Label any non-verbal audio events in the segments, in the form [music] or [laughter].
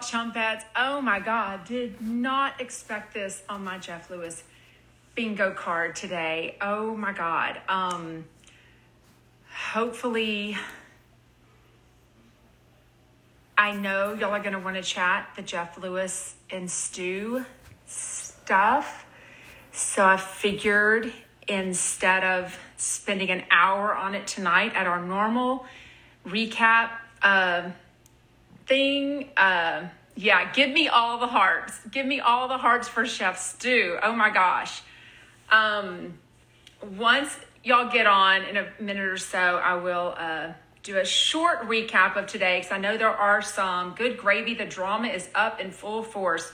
Chumpettes. Oh my God, did not expect this on my Jeff Lewis bingo card today. Oh my God. Um, hopefully, I know y'all are going to want to chat the Jeff Lewis and Stu stuff. So I figured instead of spending an hour on it tonight at our normal recap uh, thing, uh, yeah, give me all the hearts. Give me all the hearts for Chef Stu. Oh my gosh. Um, once y'all get on in a minute or so, I will uh, do a short recap of today because I know there are some. Good gravy. The drama is up in full force.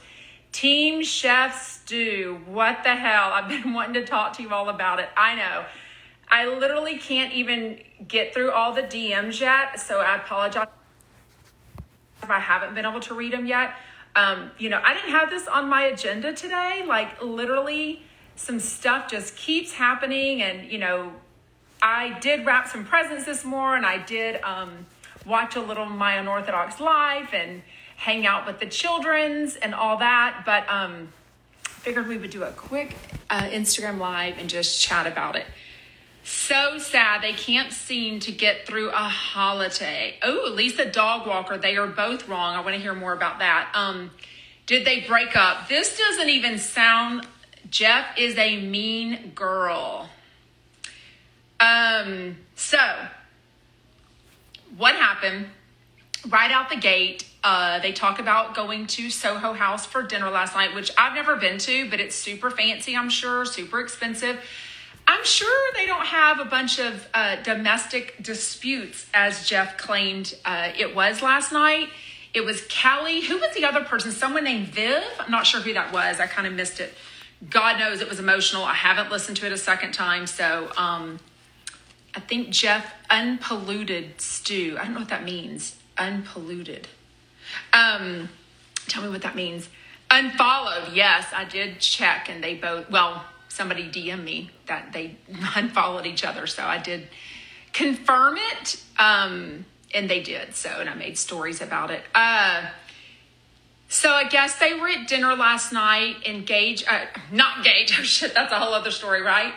Team Chef Stu, what the hell? I've been [laughs] wanting to talk to you all about it. I know. I literally can't even get through all the DMs yet, so I apologize I haven't been able to read them yet. Um, you know, I didn't have this on my agenda today. Like, literally, some stuff just keeps happening, and you know, I did wrap some presents this morning. I did um, watch a little My Unorthodox Life and hang out with the children's and all that. But um, figured we would do a quick uh, Instagram live and just chat about it. So sad they can't seem to get through a holiday. Oh, Lisa Dog Walker, they are both wrong. I want to hear more about that. Um, did they break up? This doesn't even sound. Jeff is a mean girl. Um, so what happened? Right out the gate, uh, they talk about going to Soho House for dinner last night, which I've never been to, but it's super fancy, I'm sure, super expensive. I'm sure they don't have a bunch of uh, domestic disputes as Jeff claimed uh, it was last night. It was Kelly. Who was the other person? Someone named Viv. I'm not sure who that was. I kind of missed it. God knows it was emotional. I haven't listened to it a second time. So um, I think Jeff unpolluted Stu. I don't know what that means. Unpolluted. Um, tell me what that means. Unfollowed. Yes, I did check, and they both. Well, somebody DM me that they [laughs] unfollowed each other, so I did confirm it. Um, and they did. So, and I made stories about it. Uh, so I guess they were at dinner last night. And Gage, uh, not Gage. [laughs] Oh shit, that's a whole other story, right?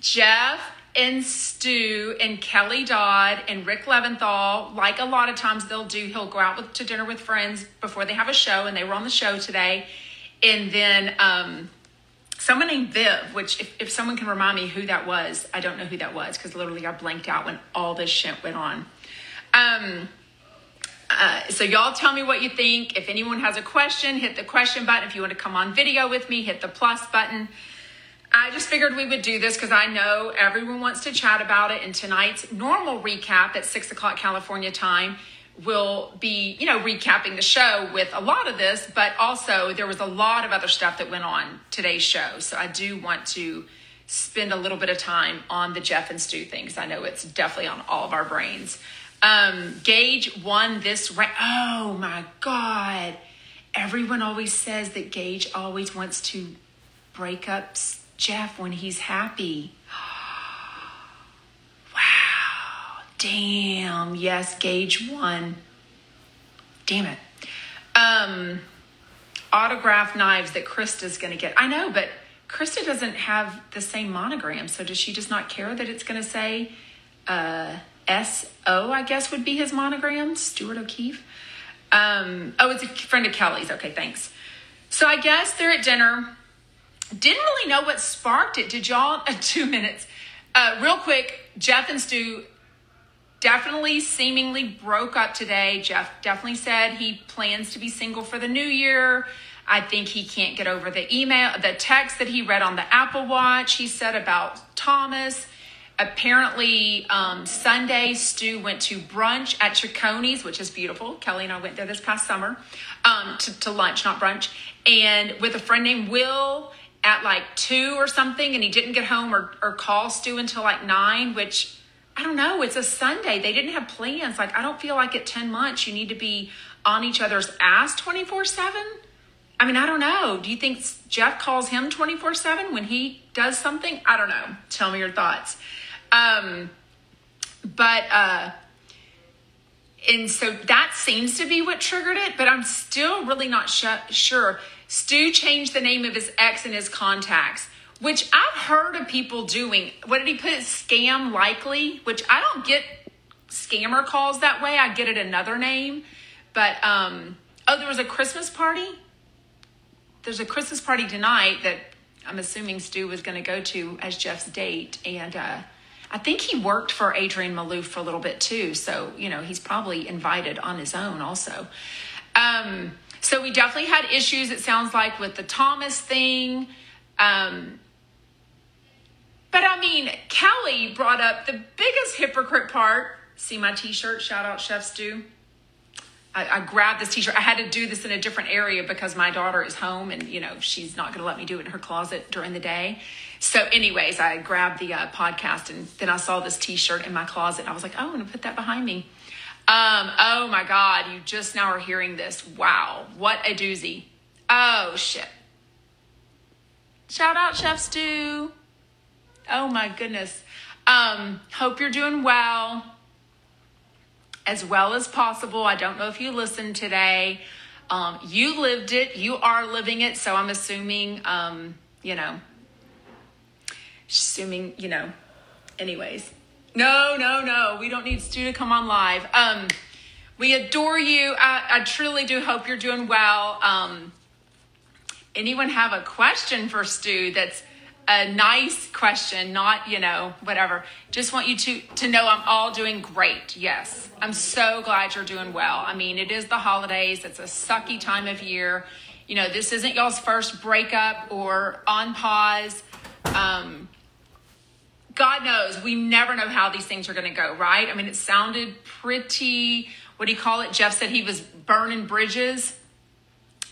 Jeff and Stu and Kelly Dodd and Rick Leventhal, like a lot of times they'll do, he'll go out with, to dinner with friends before they have a show, and they were on the show today. And then um, someone named Viv, which if, if someone can remind me who that was, I don't know who that was because literally I blanked out when all this shit went on. Um, uh, so y'all tell me what you think. If anyone has a question, hit the question button. If you want to come on video with me, hit the plus button. I just figured we would do this because I know everyone wants to chat about it. And tonight's normal recap at six o'clock California time will be, you know, recapping the show with a lot of this, but also there was a lot of other stuff that went on today's show. So I do want to spend a little bit of time on the Jeff and Stu thing because I know it's definitely on all of our brains. Um, Gage won this. Ra- oh my God. Everyone always says that Gage always wants to break up Jeff when he's happy. wow. Damn. Yes, Gage won. Damn it. Um, autograph knives that Krista's going to get. I know, but Krista doesn't have the same monogram. So does she just not care that it's going to say uh, S-O, I guess would be his monogram? Stuart O'Keeffe? Um, oh, it's a friend of Kelly's. Okay, thanks. So I guess they're at dinner didn't really know what sparked it. Did y'all? Uh, [laughs] two minutes. Uh, real quick, Jeff and Stu definitely seemingly broke up today. Jeff definitely said he plans to be single for the new year. I think he can't get over the email, the text that he read on the Apple Watch. He said about Thomas. Apparently, um, Sunday, Stu went to brunch at Cecconi's, which is beautiful. Kelly and I went there this past summer um, to, to lunch, not brunch, and with a friend named Will at like two or something and he didn't get home or, or call Stu until like nine, which I don't know. It's a Sunday. They didn't have plans. Like, I don't feel like at 10 months you need to be on each other's ass 24 7. I mean, I don't know. Do you think Jeff calls him 24 7 when he does something? I don't know. Tell me your thoughts. Um, but uh, and so that seems to be what triggered it, but I'm still really not sh- sure. Stu changed the name of his ex in his contacts, which I've heard of people doing. What did he put? Scam likely, which I don't get scammer calls that way. I get it another name. But um, oh, there was a Christmas party. There's a Christmas party tonight that I'm assuming Stu was going to go to as Jeff's date, and uh, I think he worked for Adrienne Maloof for a little bit too. So you know he's probably invited on his own also. Um, so we definitely had issues. It sounds like with the Thomas thing. Um, Kelly brought up the biggest hypocrite part. See my T-shirt. Shout out Chef Stu. I, I, grabbed this t-shirt. I had to do this in a different area because my daughter is home and, you know, she's not going to let me do it in her closet during the day. So anyways, I grabbed the uh, podcast and then I saw this t-shirt in my closet. I was like, oh, I'm going to put that behind me. Um, oh my God, you just now are hearing this. Wow. What a doozy. Oh shit. Shout out Chef Stu. Oh my goodness. Um, hope you're doing well as well as possible. I don't know if you listened today. Um, you lived it, you are living it. So I'm assuming, um, you know, assuming, you know, anyways. No, no, no. We don't need Stu to come on live. Um, we adore you. I, I truly do hope you're doing well. Um, anyone have a question for Stu that's a nice question, not, you know, whatever. Just want you to to know I'm all doing great. Yes. I'm so glad you're doing well. I mean, it is the holidays. It's a sucky time of year. You know, this isn't y'all's first breakup or on pause. Um, God knows, we never know how these things are going to go, right? I mean, it sounded pretty, what do you call it? Jeff said he was burning bridges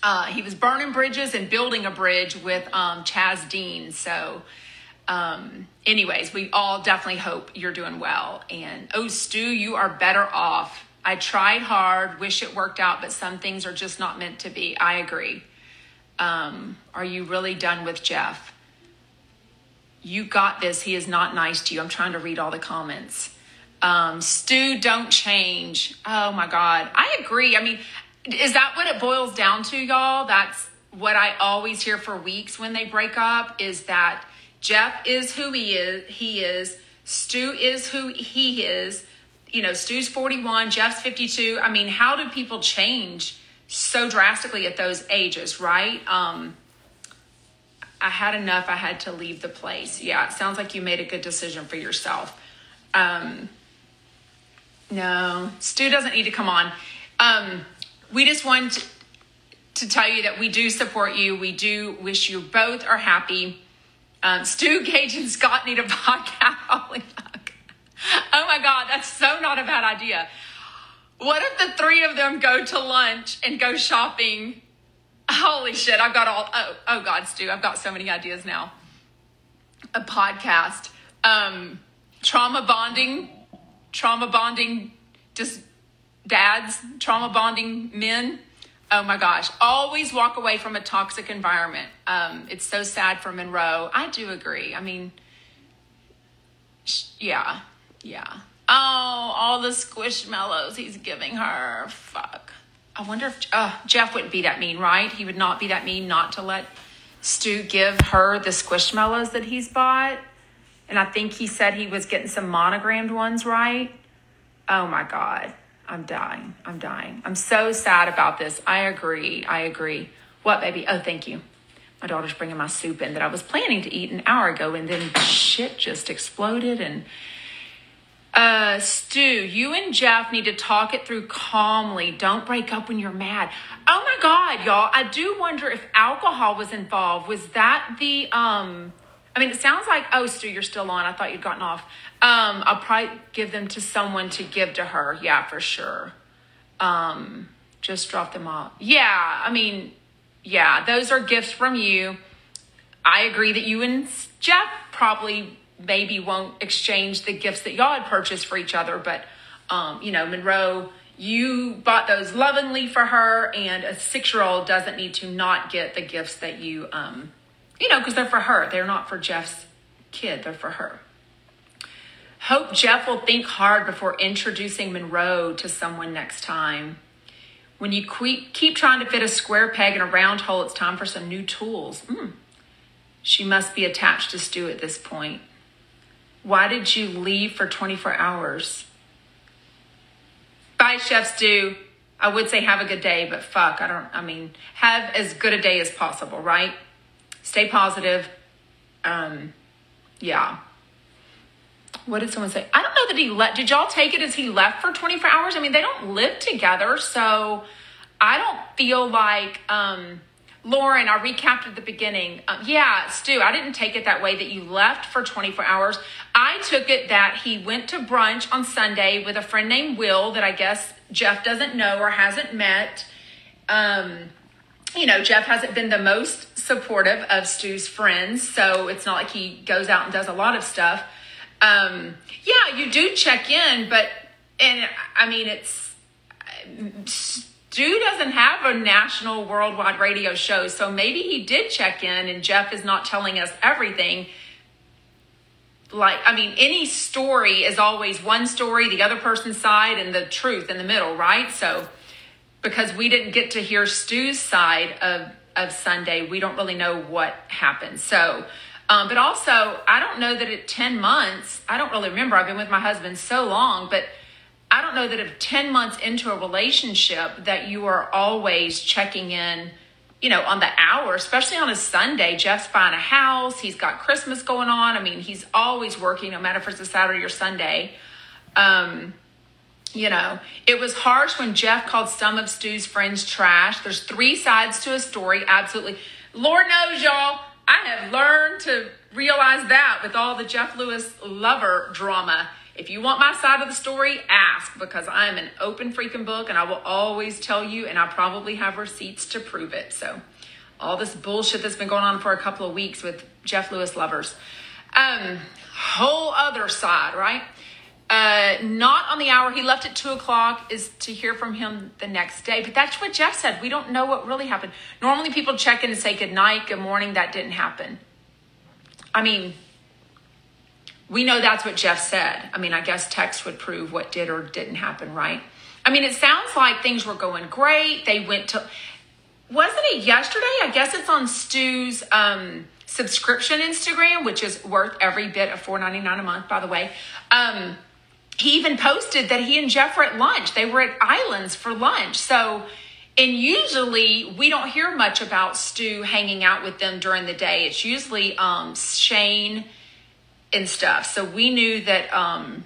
uh, he was burning bridges and building a bridge with um, Chaz Dean. So, um, anyways, we all definitely hope you're doing well. And oh, Stu, you are better off. I tried hard, wish it worked out, but some things are just not meant to be. I agree. Um, are you really done with Jeff? You got this. He is not nice to you. I'm trying to read all the comments. Um, Stu, don't change. Oh my God. I agree. I mean, is that what it boils down to, y'all? That's what I always hear for weeks when they break up is that Jeff is who he is. He is. Stu is who he is. You know, Stu's 41, Jeff's 52. I mean, how do people change so drastically at those ages, right? Um, I had enough. I had to leave the place. Yeah, it sounds like you made a good decision for yourself. Um, no, Stu doesn't need to come on. Um, we just want to tell you that we do support you. We do wish you both are happy. Um, Stu [laughs] Gage and Scott need a podcast. [laughs] Holy fuck. Oh my God, that's so not a bad idea. What if the three of them go to lunch and go shopping? Holy shit, I've got all, oh, oh God, Stu, I've got so many ideas now. A podcast, um, trauma bonding, trauma bonding, just dads, trauma bonding men, oh my gosh, always walk away from a toxic environment. Um, it's so sad for Monroe. I do agree. I mean, yeah, yeah. Oh, all the squishmallows he's giving her. Fuck. I wonder if uh, Jeff wouldn't be that mean, right? He would not be that mean not to let Stu give her the squishmallows that he's bought. And I think he said he was getting some monogrammed ones, right? Oh my God. I'm dying. I'm dying. I'm so sad about this. I agree. I agree. What, baby? Oh, thank you. My daughter's bringing my soup in that I was planning to eat an hour ago, and then shit just exploded. And uh, Stu, you and Jeff need to talk it through calmly. Don't break up when you're mad. Oh my God, y'all! I do wonder if alcohol was involved. Was that the um? I mean, it sounds like oh, Stu, you're still on. I thought you'd gotten off. Um, I'll probably give them to someone to give to her. Yeah, for sure. Um, just drop them off. Yeah, I mean, yeah, those are gifts from you. I agree that you and Jeff probably maybe won't exchange the gifts that y'all had purchased for each other, but um, you know, Monroe, you bought those lovingly for her, and a six-year-old doesn't need to not get the gifts that you, um, you know, because they're for her. They're not for Jeff's kid. They're for her. Hope Jeff will think hard before introducing Monroe to someone next time. When you keep trying to fit a square peg in a round hole, it's time for some new tools. Mm. She must be attached to Stu at this point. Why did you leave for 24 hours? Bye, Chef Stu. I would say have a good day, but fuck, I don't, I mean, have as good a day as possible, right? Stay positive. Um, yeah. What did someone say? I don't know that he left. Did y'all take it as he left for 24 hours? I mean, they don't live together, so I don't feel like, um, Lauren, I recapped at the beginning. Uh, yeah, Stu, I didn't take it that way that you left for 24 hours. I took it that he went to brunch on Sunday with a friend named Will that I guess Jeff doesn't know or hasn't met. Um, you know, Jeff hasn't been the most supportive of Stu's friends, so it's not like he goes out and does a lot of stuff. Um, yeah, you do check in, but, and I mean, it's, Stu doesn't have a national worldwide radio show, so maybe he did check in and Jeff is not telling us everything. Like, I mean, any story is always one story, the other person's side, and the truth in the middle, right? So, because we didn't get to hear Stu's side of, of Sunday, we don't really know what happened. So, um, but also, I don't know that at 10 months, I don't really remember. I've been with my husband so long, but I don't know that if 10 months into a relationship that you are always checking in, you know, on the hour, especially on a Sunday. Jeff's buying a house. He's got Christmas going on. I mean, he's always working, no matter if it's a Saturday or Sunday. Um, you know, it was harsh when Jeff called some of Stu's friends trash. There's three sides to a story. Absolutely. Lord knows, y'all, I have learned to realize that with all the Jeff Lewis lover drama. If you want my side of the story, ask because I am an open freaking book and I will always tell you, and I probably have receipts to prove it. So, all this bullshit that's been going on for a couple of weeks with Jeff Lewis lovers. Um, whole other side, right? Uh, not on the hour. He left at two o'clock is to hear from him the next day. But that's what Jeff said. We don't know what really happened. Normally people check in and say good night, good morning. That didn't happen. I mean, we know that's what Jeff said. I mean, I guess text would prove what did or didn't happen, right? I mean, it sounds like things were going great. They went to, wasn't it yesterday? I guess it's on Stu's um, subscription Instagram, which is worth every bit of $4.99 a month, by the way. Um, he even posted that he and Jeff were at lunch. They were at Islands for lunch. So, and usually we don't hear much about Stu hanging out with them during the day. It's usually um, Shane and stuff. So we knew that um,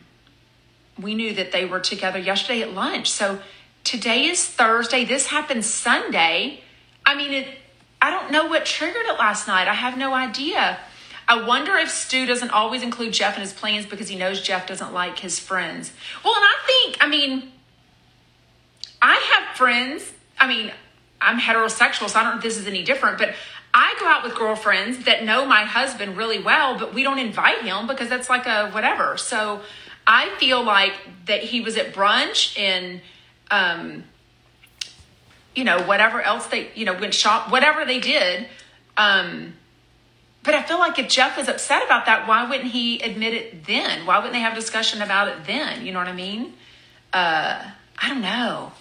we knew that they were together yesterday at lunch. So today is Thursday. This happened Sunday. I mean, it, I don't know what triggered it last night. I have no idea. I wonder if Stu doesn't always include Jeff in his plans because he knows Jeff doesn't like his friends. Well, and I think, I mean, I have friends. I mean, I'm heterosexual, so I don't know if this is any different, but I go out with girlfriends that know my husband really well, but we don't invite him because that's like a whatever. So I feel like that he was at brunch and, um, you know, whatever else they, you know, went shop, whatever they did. Um, but I feel like if Jeff was upset about that, why wouldn't he admit it then? Why wouldn't they have a discussion about it then? You know what I mean? Uh, I don't know.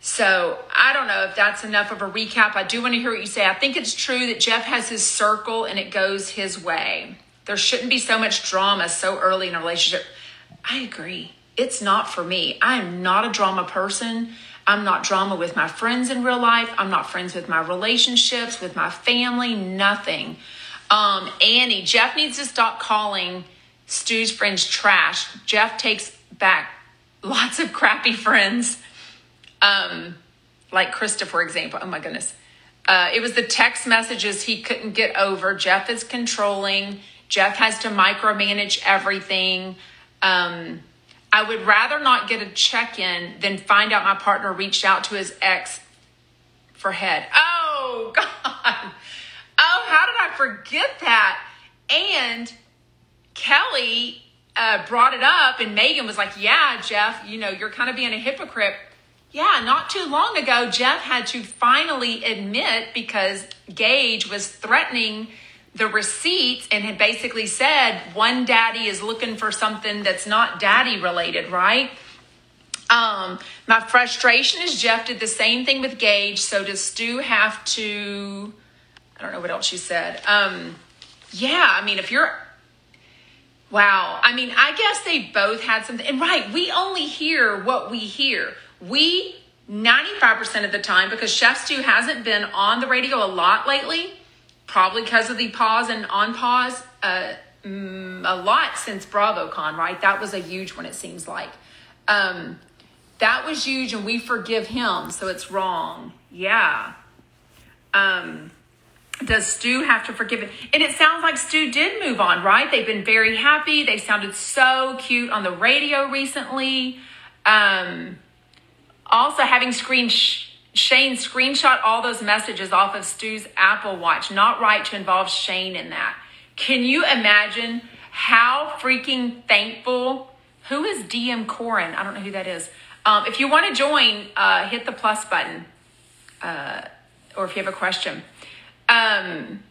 So I don't know if that's enough of a recap. I do want to hear what you say. I think it's true that Jeff has his circle and it goes his way. There shouldn't be so much drama so early in a relationship. I agree. It's not for me. I am not a drama person. I'm not drama with my friends in real life. I'm not friends with my relationships, with my family, nothing. Um, Annie, Jeff needs to stop calling Stu's friends trash. Jeff takes back [laughs] lots of crappy friends. Um, like Krista, for example. Oh my goodness. Uh, it was the text messages he couldn't get over. Jeff is controlling. Jeff has to micromanage everything. Um, I would rather not get a check in than find out my partner reached out to his ex for head. Oh, [laughs] God. Oh, how did I forget that? And Kelly uh, brought it up, and Megan was like, Yeah, Jeff, you know, you're kind of being a hypocrite. Yeah, not too long ago, Jeff had to finally admit because Gage was threatening the receipts and had basically said one daddy is looking for something that's not daddy related, right? Um, my frustration is Jeff did the same thing with Gage. So does Stu have to? I don't know what else she said. Um, yeah, I mean, if you're Wow. I mean, I guess they both had something. And right, we only hear what we hear. We, 95% of the time, because Chef Stu hasn't been on the radio a lot lately, probably because of the pause and on pause, uh, mm, a lot since BravoCon, right? That was a huge one, it seems like. Um, that was huge, and we forgive him, so it's wrong. Yeah. Um, does Stu have to forgive it? And it sounds like Stu did move on, right? They've been very happy. They sounded so cute on the radio recently. Um, also, having screen Shane screenshot all those messages off of Stu's Apple Watch. Not right to involve Shane in that. Can you imagine how freaking thankful? Who is DM Corin? I don't know who that is. Um, if you want to join, uh, hit the plus button, uh, or if you have a question. Um,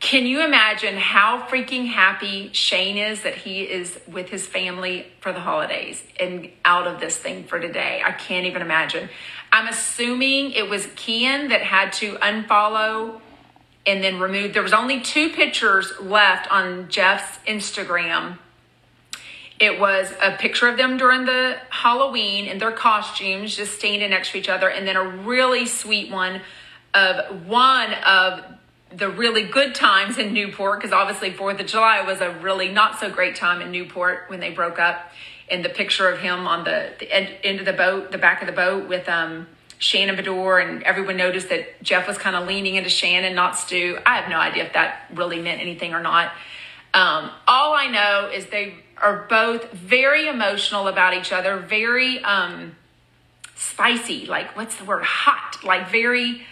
can you imagine how freaking happy Shane is that he is with his family for the holidays and out of this thing for today? I can't even imagine. I'm assuming it was Kian that had to unfollow and then remove. There was only two pictures left on Jeff's Instagram. It was a picture of them during the Halloween in their costumes, just standing next to each other, and then a really sweet one of one of the really good times in Newport, because obviously Fourth of July was a really not so great time in Newport when they broke up. And the picture of him on the, the end, end of the boat, the back of the boat with um, Shannon Beador, and everyone noticed that Jeff was kind of leaning into Shannon, not Stu. I have no idea if that really meant anything or not. Um, all I know is they are both very emotional about each other, very um, spicy, like what's the word? Hot, like very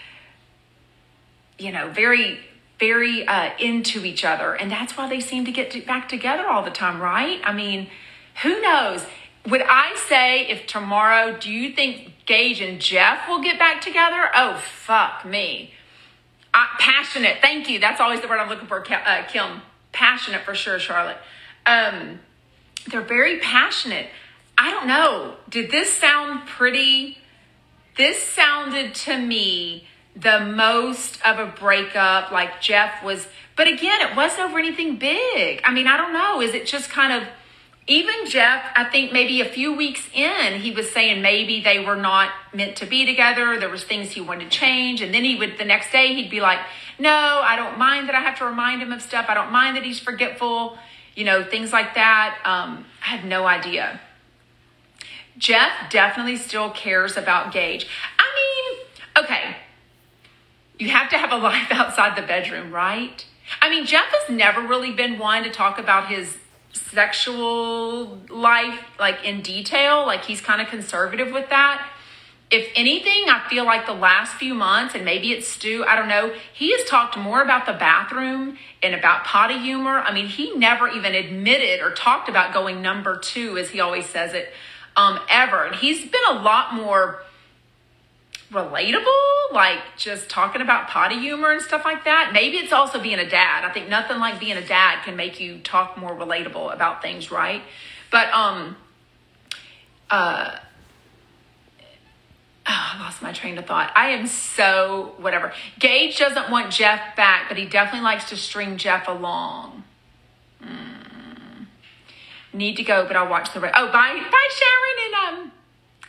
you know, very, very uh, into each other. And that's why they seem to get to, back together all the time, right? I mean, who knows? Would I say if tomorrow, do you think Gage and Jeff will get back together? Oh, fuck me. I, passionate. Thank you. That's always the word I'm looking for, uh, Kim. Passionate for sure, Charlotte. Um, they're very passionate. I don't know. Did this sound pretty? This sounded to me the most of a breakup like Jeff was but again it wasn't over anything big I mean I don't know is it just kind of even Jeff I think maybe a few weeks in he was saying maybe they were not meant to be together. There was things he wanted to change. And then he would the next day he'd be like no I don't mind that I have to remind him of stuff. I don't mind that he's forgetful you know things like that. Um, I have no idea. Jeff definitely still cares about Gage. I mean okay you have to have a [laughs] life outside the bedroom, right? I mean, Jeff has never really been one to talk about his sexual life like in detail. Like he's kind of conservative with that. If anything, I feel like the last few months, and maybe it's Stu, I don't know, he has talked more about the bathroom and about potty humor. I mean, he never even admitted or talked about going number two, as he always says it, um, ever. And he's been a lot more relatable, like just talking about potty humor and stuff like that. Maybe it's also being a dad. I think nothing like being a dad can make you talk more relatable about things, right? But um uh Oh, I lost my train of thought. I am so whatever. Gage doesn't want Jeff back, but he definitely likes to string Jeff along. Mm. Need to go, but I'll watch the. rest. oh, bye, bye, Sharon and um,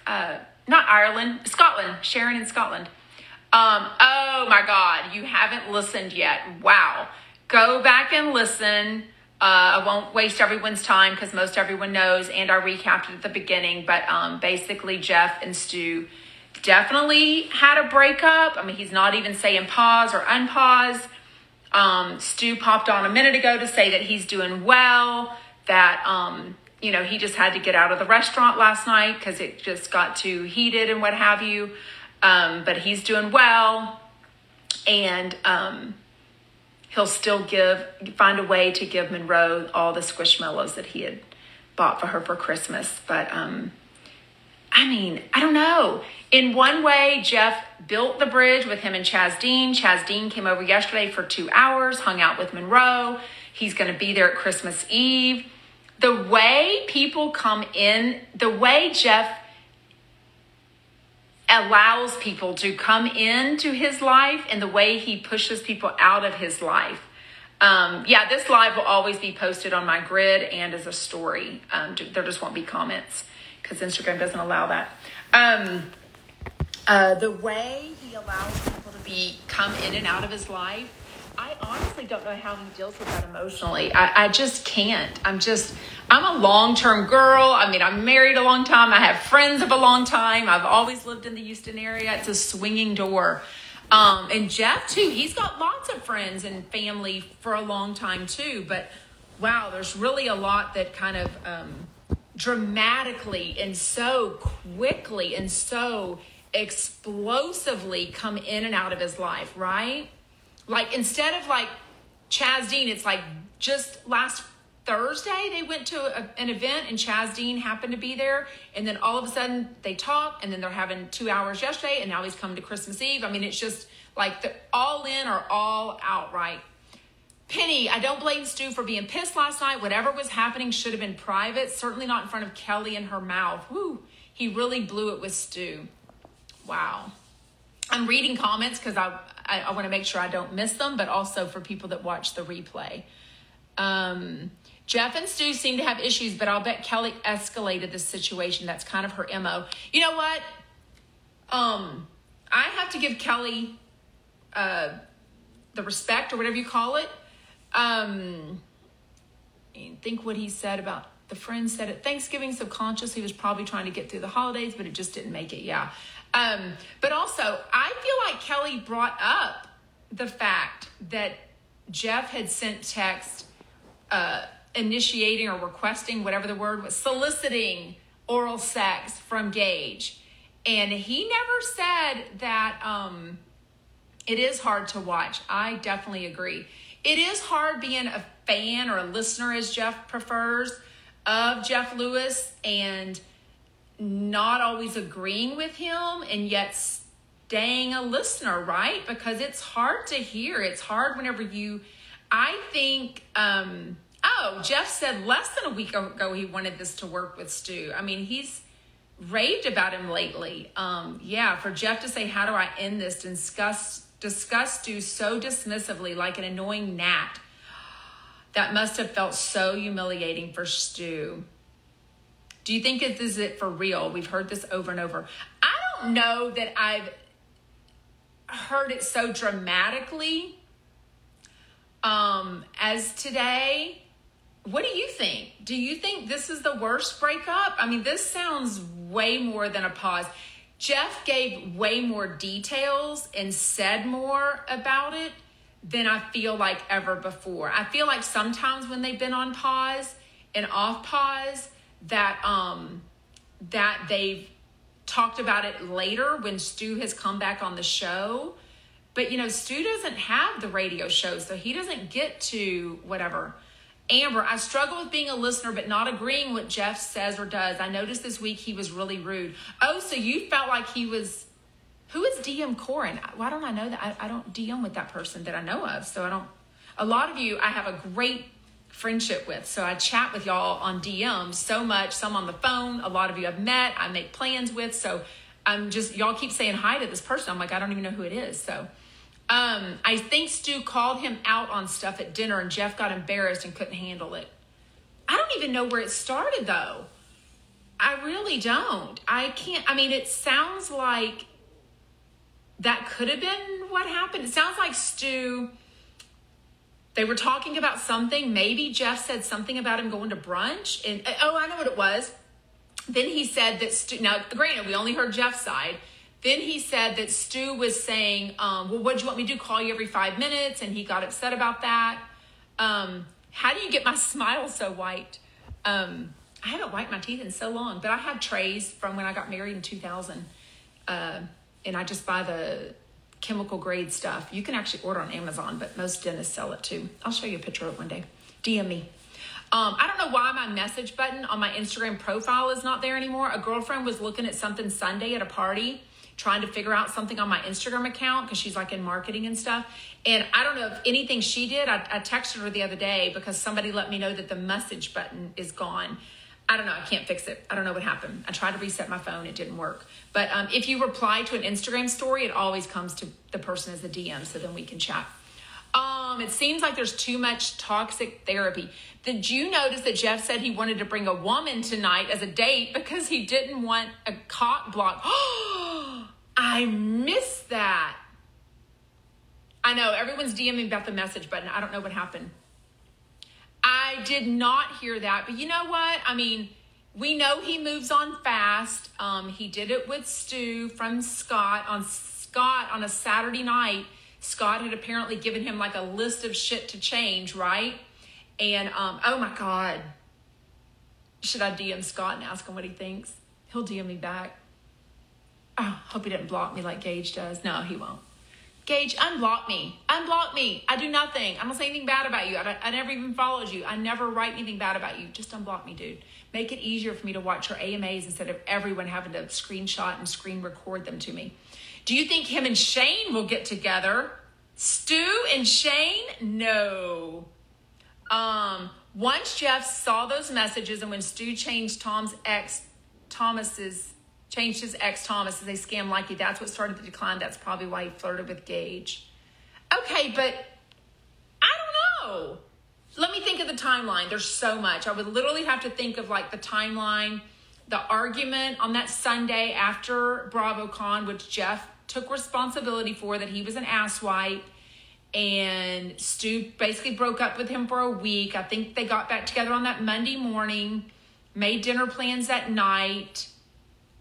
uh, not Ireland, Scotland, Sharon in Scotland. Um, oh my God, you haven't listened yet. Wow. Go back and listen. Uh, I won't waste everyone's time because most everyone knows, and I recapped it at the beginning. But um, basically, Jeff and Stu definitely had a breakup. I mean, he's not even saying pause or unpause. Um, Stu popped on a minute ago to say that he's doing well, that um, you know, he just had to get out of the restaurant last night because it just got too heated and what have you. Um, but he's doing well, and um, he'll still give find a way to give Monroe all the squishmallows that he had bought for her for Christmas. But um, I mean, I don't know. In one way, Jeff built the bridge with him and Chaz Dean. Chaz Dean came over yesterday for two hours, hung out with Monroe. He's going to be there at Christmas Eve. The way people come in, the way Jeff allows people to come into his life and the way he pushes people out of his life. Um, yeah, this live will always be posted on my grid and as a story. Um, there just won't be comments because Instagram doesn't allow that. Um, uh, the way he allows people to be come in and out of his life, I honestly don't know how he deals with that emotionally. I, I just can't. I'm just, I'm a long term girl. I mean, I'm married a long time. I have friends of a long time. I've always lived in the Houston area. It's a swinging door. Um, and Jeff, too, he's got lots of friends and family for a long time, too. But wow, there's really a lot that kind of um, dramatically and so quickly and so explosively come in and out of his life, right? Like instead of like Chaz Dean, it's like just last Thursday they went to a, an event and Chaz Dean happened to be there, and then all of a sudden they talk, and then they're having two hours yesterday, and now he's coming to Christmas Eve. I mean, it's just like the all in or all out, right? Penny, I don't blame Stu for being pissed last night. Whatever was happening should have been private, certainly not in front of Kelly and her mouth. Whoo, he really blew it with Stu. Wow. I'm reading comments because I, I, I want to make sure I don't miss them, but also for people that watch the replay. Um, Jeff and Stu seem to have issues, but I'll bet Kelly escalated the situation. That's kind of her MO. You know what? Um, I have to give Kelly uh, the respect or whatever you call it um, think what he said about the friend said at Thanksgiving subconscious he was probably trying to get through the holidays, but it just didn't make it. Yeah. Um, but also, I feel like Kelly brought up the fact that Jeff had sent text uh, initiating or requesting, whatever the word was, soliciting oral sex from Gage. And he never said that um, it is hard to watch. I definitely agree it is hard being a fan or a listener, as Jeff prefers, of Jeff Lewis and not always agreeing with him and yet staying a listener, right? Because it's hard to hear. It's hard whenever you, I think, um, oh, Jeff said less than a week ago he wanted this to work with Stu. I mean, he's raved about him lately. Um, yeah, for Jeff to say, how do I end this? Discuss discuss Stu so dismissively like an annoying gnat. That must have felt so humiliating for Stu. Do you think this is it for real? We've heard this over and over. I don't know that I've heard it so dramatically um, as today. What do you think? Do you think this is the worst breakup? I mean, this sounds way more than a pause. Jeff gave way more details and said more about it than I feel like ever before. I feel like sometimes when they've been on pause and off pause that um that they've talked about it later when Stu has come back on the show. But you know, Stu doesn't have the radio show, so he doesn't get to whatever Amber, I struggle with being a listener but not agreeing what Jeff says or does. I noticed this week he was really rude. Oh, so you felt like he was. Who is DM Corin? Why don't I know that? I, I don't DM with that person that I know of. So I don't. A lot of you I have a great friendship with. So I chat with y'all on DM so much, some on the phone. A lot of you I've met, I make plans with. So I'm just, y'all keep saying hi to this person. I'm like, I don't even know who it is. So um, I think Stu called him out on stuff at dinner and Jeff got embarrassed and couldn't handle it. I don't even know where it started though. I really don't. I can't, I mean, it sounds like that could have been what happened. It sounds like Stu, they were talking about something. Maybe Jeff said something about him going to brunch. And oh, I know what it was. Then he said that Stu, now granted, we only heard Jeff's side then he said that Stu was saying, um, Well, what do you want me to do? Call you every five minutes? And he got upset about that. Um, how do you get my [laughs] smile so white? Um, I haven't wiped my teeth in so long, but I have trays from when I got married in 2000. Uh, and I just buy the chemical grade stuff. You can actually order on Amazon, but most dentists sell it too. I'll show you a picture of it one day. DM me. Um, I don't know why my message button on my Instagram profile is not there anymore. A girlfriend was looking at something Sunday at a party, trying to figure out something on my Instagram account because she's like in marketing and stuff. And I don't know if anything she did. I, I texted her the other day because somebody let me know that the message button is gone. I don't know. I can't fix it. I don't know what happened. I tried to reset my phone. It didn't work. But um, if you reply to an Instagram story, it always comes to the person as a DM, so then we can chat. Um, it seems like there's too much toxic therapy. Did you notice that Jeff said he wanted to bring a woman tonight as a date because he didn't want a cock block? [gasps] I missed that. I know everyone's DMing about the message button. I don't know what happened. I did not hear that, but you know what? I mean, we know he moves on fast. Um, he did it with Stu from Scott on Scott on a Saturday night Scott had apparently given him like a list of shit to change, right? And um, oh my God. Should I DM Scott and ask him what he thinks? He'll DM me back. Oh, hope he didn't block me like Gage does. No, he won't. Gage, unblock me. Unblock me. I do nothing. I don't say anything bad about you. I, I never even followed you. I never write anything bad about you. Just unblock me, dude. Make it easier for me to watch your AMAs instead of everyone having to screenshot and screen record them to me. Do you think him and Shane will get together? Stu and Shane? No. Um, once Jeff saw those messages and when Stu changed Tom's ex, Thomas's, changed his ex Thomas as scam like you, that's what started the decline. That's probably why he flirted with Gage. Okay, but I don't know. Let me think of the timeline. There's so much. I would literally have to think of like the timeline, the argument on that Sunday after BravoCon, which Jeff took responsibility for that he was an asswipe and Stu basically broke up with him for a week. I think they got back together on that Monday morning, made dinner plans that night.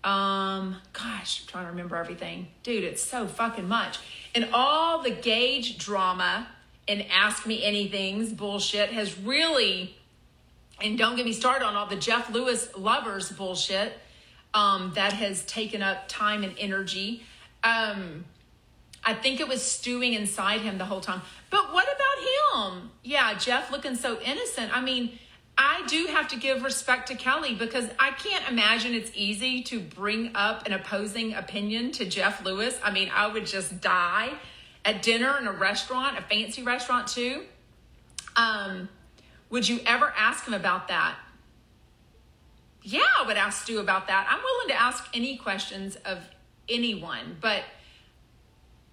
Um, gosh, I'm trying to remember everything. Dude, it's so fucking much. And all the Gage drama and ask me anything's bullshit has really, and don't get me started on all the Jeff Lewis lovers bullshit um, that has taken up time and energy. Um, I think it was stewing inside him the whole time. But what about him? Yeah, Jeff looking so innocent. I mean, I do have to give respect to Kelly because I can't imagine it's easy to bring up an opposing opinion to Jeff Lewis. I mean, I would just die at dinner in a restaurant, a fancy restaurant too. Um, would you ever ask him about that? Yeah, I would ask Stu about that. I'm willing to ask any questions of anyone, but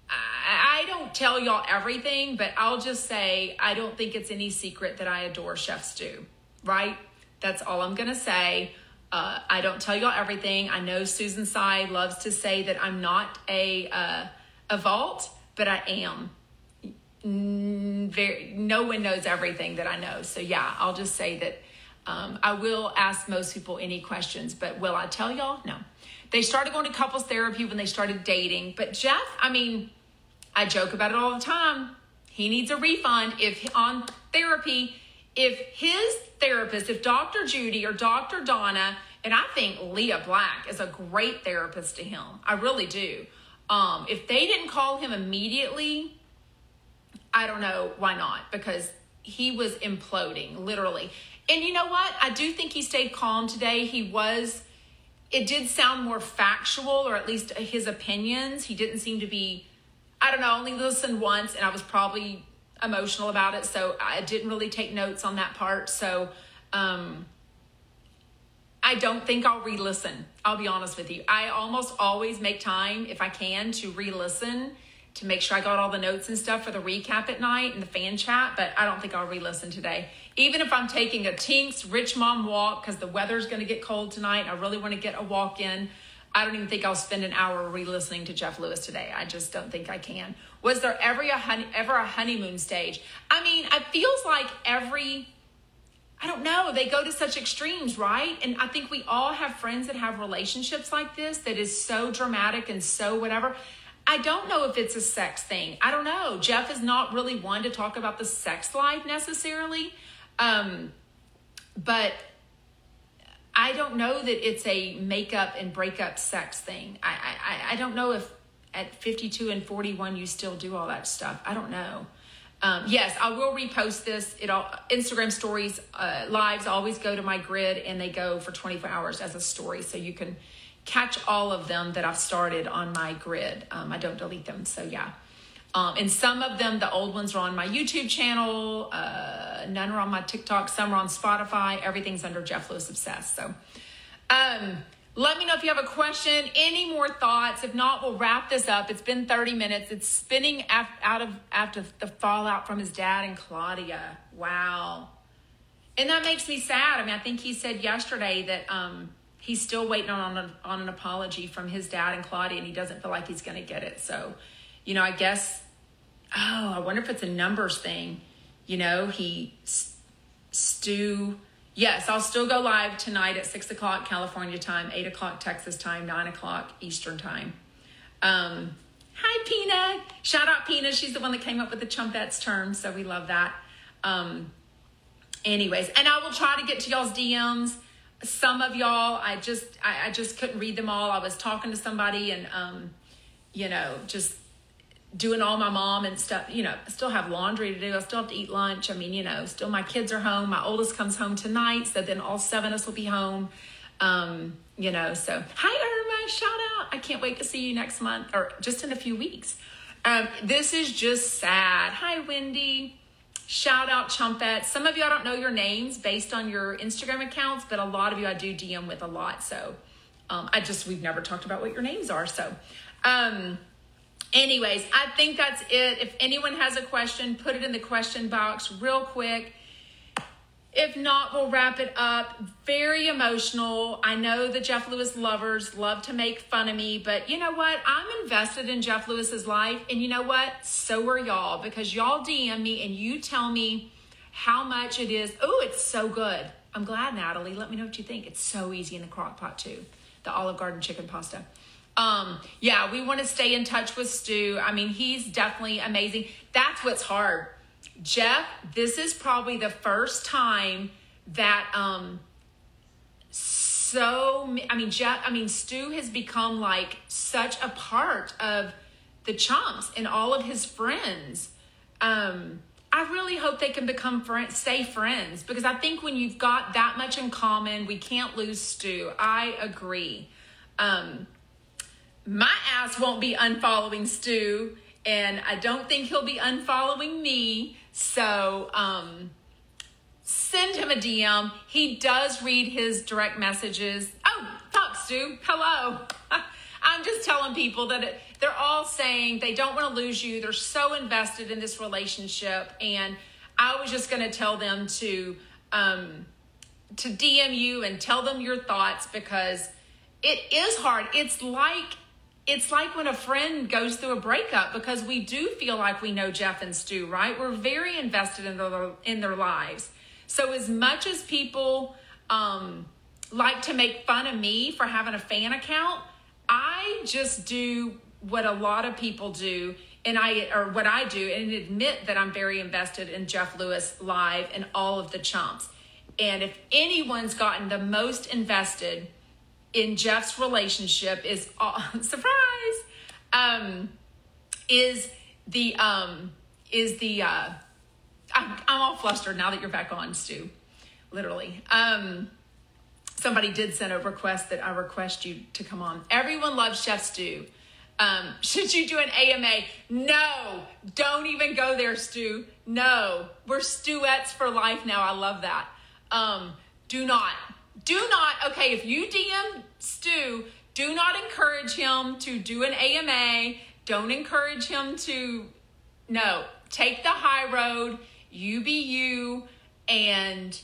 I don't tell y'all everything, but I'll just say I don't think it's any secret that I adore Chef Stu, right? That's all I'm going to say. Uh, I don't tell y'all everything. I know Susan Sy loves to say that I'm not a uh, a vault, but I am. Very, no one knows everything that I know. So yeah, I'll just say that um, I will ask most people any questions, but will I tell y'all? No. They started going to couples therapy when they started dating, but Jeff, I mean I joke about it all the time. He needs a refund if on therapy, if his therapist, if Dr. Judy or Dr. Donna, and I think Leah Black is a great therapist to him. I really do. Um, if they didn't call him immediately, I don't know why not, because he was imploding, literally. And you know what? I do think he stayed calm today. He was, it did sound more factual, or at least his opinions. He didn't seem to be I don't know, only listened once and I was probably emotional about it. So I didn't really take notes on that part. So, um, I don't think I'll re listen. I'll be honest with you. I almost always make time, if I can, to re listen to make sure I got all the notes and stuff for the recap at night and the fan chat, but I don't think I'll re listen today. Even if I'm taking a Tinks Rich Mom walk because the weather's going to get cold tonight, I really want to get a walk in. I don't even think I'll spend an hour re-listening to Jeff Lewis today. I just don't think I can. Was there ever a honey, ever a honeymoon stage? I mean, it feels like every I don't know, they go to such extremes, right? And I think we all have friends that have relationships like this that is so dramatic and so whatever. I don't know if it's a sex thing. I don't know. Jeff is not really one to talk about the sex life necessarily. Um, but I don't know that it's a makeup and breakup sex thing. I, I, I don't know if at 52 and 41 you still do all that stuff. I don't know. Um, yes, I will repost this. It all Instagram stories uh, lives always go to my grid and they go for 24 hours as a story, so you can catch all of them that I've started on my grid. Um, I don't delete them, so yeah. Um, and some of them, the old ones, are on my YouTube channel. Uh, none are on my TikTok. Some are on Spotify. Everything's under Jeff Lewis Obsessed. So, um, let me know if you have a question, any more thoughts. If not, we'll wrap this up. It's been 30 minutes. It's spinning out of after the fallout from his dad and Claudia. Wow. And that makes me sad. I mean, I think he said yesterday that um, he's still waiting on, on, on an apology from his dad and Claudia, and he doesn't feel like he's going to get it. So, you know, I guess, oh, I wonder if it's a numbers thing. You know, he, Stu. yes, I'll still go live tonight at six o'clock California time, eight o'clock Texas time, nine o'clock Eastern time. Um, hi, Pina. Shout out Pina. She's the one that came up with the Chumpettes term, so we love that. Um, anyways, and I will try to get to y'all's DMs. Some of y'all, I just, I, I just couldn't read them all. I was talking to somebody and, um, you know, just doing all my mom and stuff, you know, I still have laundry to do. I still have to eat lunch. I mean, you know, still my kids are home. My oldest comes home tonight. So then all seven of us will be home. Um, you know, so hi Irma, shout out. I can't wait to see you next month or just in a few weeks. Um, this is just sad. Hi Wendy. Shout out Chumpet. Some of you I don't know your names based on your Instagram accounts, but a lot of you I do DM with a lot. So um, I just we've never talked about what your names are. So um anyways, I think that's it. If anyone has a question, put it in the question box real quick. If not, we'll wrap it up. Very emotional. I know the Jeff Lewis lovers love to make fun of me, but you know what? I'm invested in Jeff Lewis's life. And you know what? So are y'all because y'all DM me and you tell me how much it is. Oh, it's so good. I'm glad, Natalie. Let me know what you think. It's so easy in the crock pot, too. The Olive Garden chicken pasta. Um, yeah, we want to stay in touch with Stu. I mean, he's definitely amazing. That's what's hard. Jeff, this is probably the first time that um so I mean Jeff I mean Stu has become like such a part of the chumps and all of his friends. Um I really hope they can become friends, stay friends because I think when you've got that much in common, we can't lose Stu. I agree. Um my ass won't be unfollowing Stu, and I don't think he'll be unfollowing me. So, um, send him a DM. He does read his direct messages. Oh, talk, Stu. Hello. [laughs] I'm just telling people that it, they're all saying they don't want to lose you. They're so invested in this relationship, and I was just going to tell them to um, to DM you and tell them your thoughts because it is hard. It's like it's like when a friend goes through a breakup because we do feel like we know Jeff and Stu, right? We're very invested in their in their lives. So as much as people um, like to make fun of me for having a fan account, I just do what a lot of people do and I or what I do and admit that I'm very invested in Jeff Lewis live and all of the chumps. And if anyone's gotten the most invested in Jeff's relationship is uh, [laughs] surprise um, is the um, is the uh, I'm, I'm all flustered now that you're back on, Stu. Literally. Um, somebody did send a request that I request you to come on. Everyone loves Chef Stu. Um, [laughs] should you do an AMA? No, don't even go there, Stu. No, we're Stuettes for life now. I love that. Um, do not do not, okay, if you DM Stu, do not encourage him to do an AMA. Don't encourage him to, no, take the high road. You be you. And,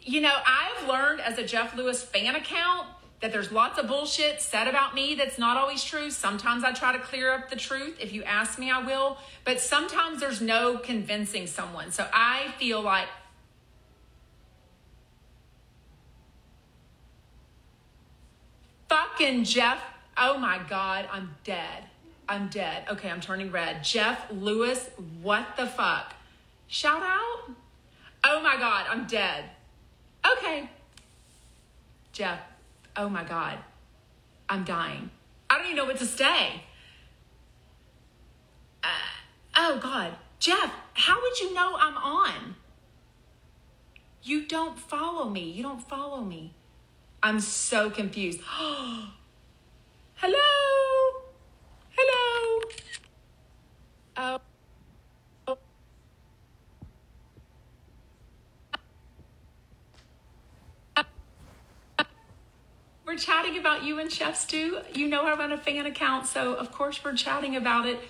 you know, I've learned as a Jeff Lewis fan account that there's lots of bullshit said about me that's not always true. Sometimes I try to clear up the truth. If you ask me, I will. But sometimes there's no convincing someone. So I feel like fucking Jeff. Oh my God, I'm dead. I'm dead. Okay, I'm turning red. Jeff Lewis, what the fuck? Shout out? Oh my God, I'm dead. Okay. Jeff, oh my God, I'm dying. I don't even know what to say. Uh, oh God, Jeff, how would you know I'm on? You don't follow me. You don't follow me. I'm so confused. [gasps] Hello? Hello? Oh. We're chatting about you and Chef Stu. You know I run a fan account, so of course we're chatting about it.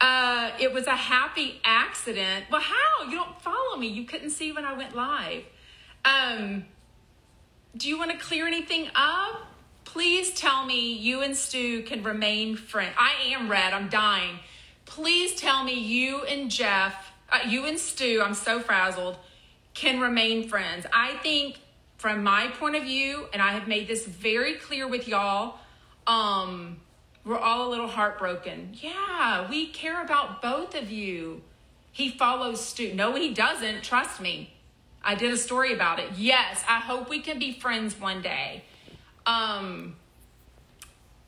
Uh, it was a happy accident. Well, how? You don't follow me. You couldn't see when I went live. Um, do you want to clear anything up? Please tell me you and Stu can remain friends. I am red. I'm dying. Please tell me you and Jeff, uh, you and Stu, I'm so frazzled, can remain friends. I think from my point of view, and I have made this very clear with y'all, um, we're all a little heartbroken. Yeah, we care about both of you. He follows Stu. No, he doesn't. Trust me. I did a story about it. Yes, I hope we can be friends one day. Um,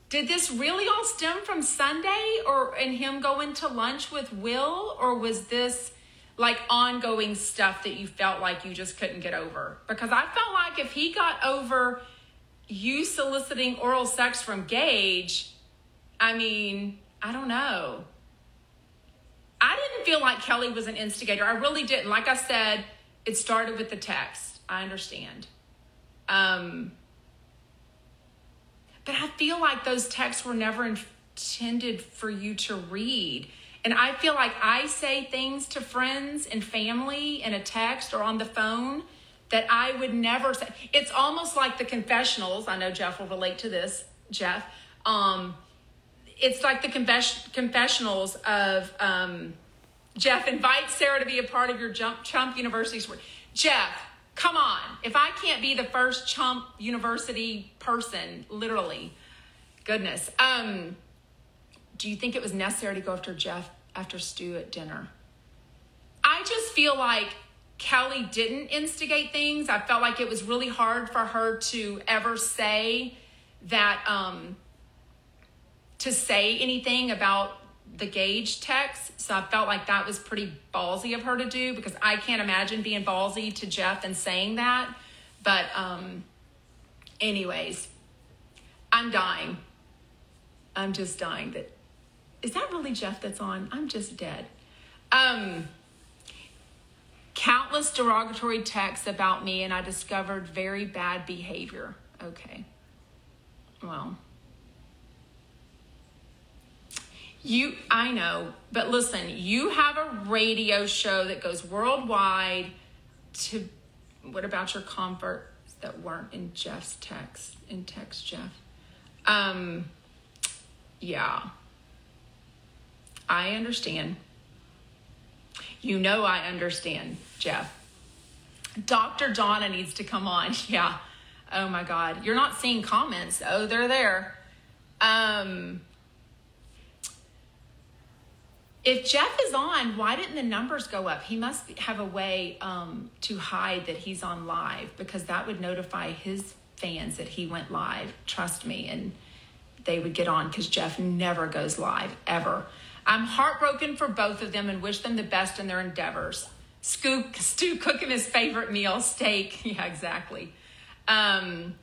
did this really all stem from Sunday or and him going to lunch with Will, or was this like ongoing stuff that you felt like you just couldn't get over? Because I felt like if he got over you soliciting oral sex from Gage, I mean, I don't know. I didn't feel like Kelly was an instigator. I really didn't. Like I said, it started with the text. I understand. Um, but I feel like those texts were never intended for you to read. And I feel like I say things to friends and family in a text or on the phone that I would never say. It's almost like the confessionals. I know Jeff will relate to this, Jeff. Um, it's like the confess- confessionals of um, Jeff invites Sarah to be a part of your jump, Chump University. Jeff, come on. If I can't be the first Chump University person, literally, goodness. Um, do you think it was necessary to go after Jeff after Stu at dinner? I just feel like Kelly didn't instigate things. I felt like it was really hard for her to ever say that. Um, to say anything about the Gage text. So I felt like that was pretty ballsy of her to do because I can't imagine being ballsy to Jeff and saying that. But, um, anyways, I'm dying. I'm just dying. That is that really Jeff that's on? I'm just dead. Um, countless derogatory texts about me, and I discovered very bad behavior. Okay. Well, You, I know, but listen, you have a radio show that goes worldwide. To what about your comfort that weren't in Jeff's text? In text, Jeff. Um, yeah, I understand. You know, I understand, Jeff. Dr. Donna needs to come on. [laughs] Yeah. Oh my God. You're not seeing comments. Oh, they're there. Um, if Jeff is on, why didn't the numbers go up? He must have a way um, to hide that he's on live because that would notify his fans that he went live. Trust me, and they would get on because Jeff never goes live ever. I'm heartbroken for both of them and wish them the best in their endeavors. Stu, Stu cooking his favorite meal, steak. [laughs] Yeah, exactly. Um,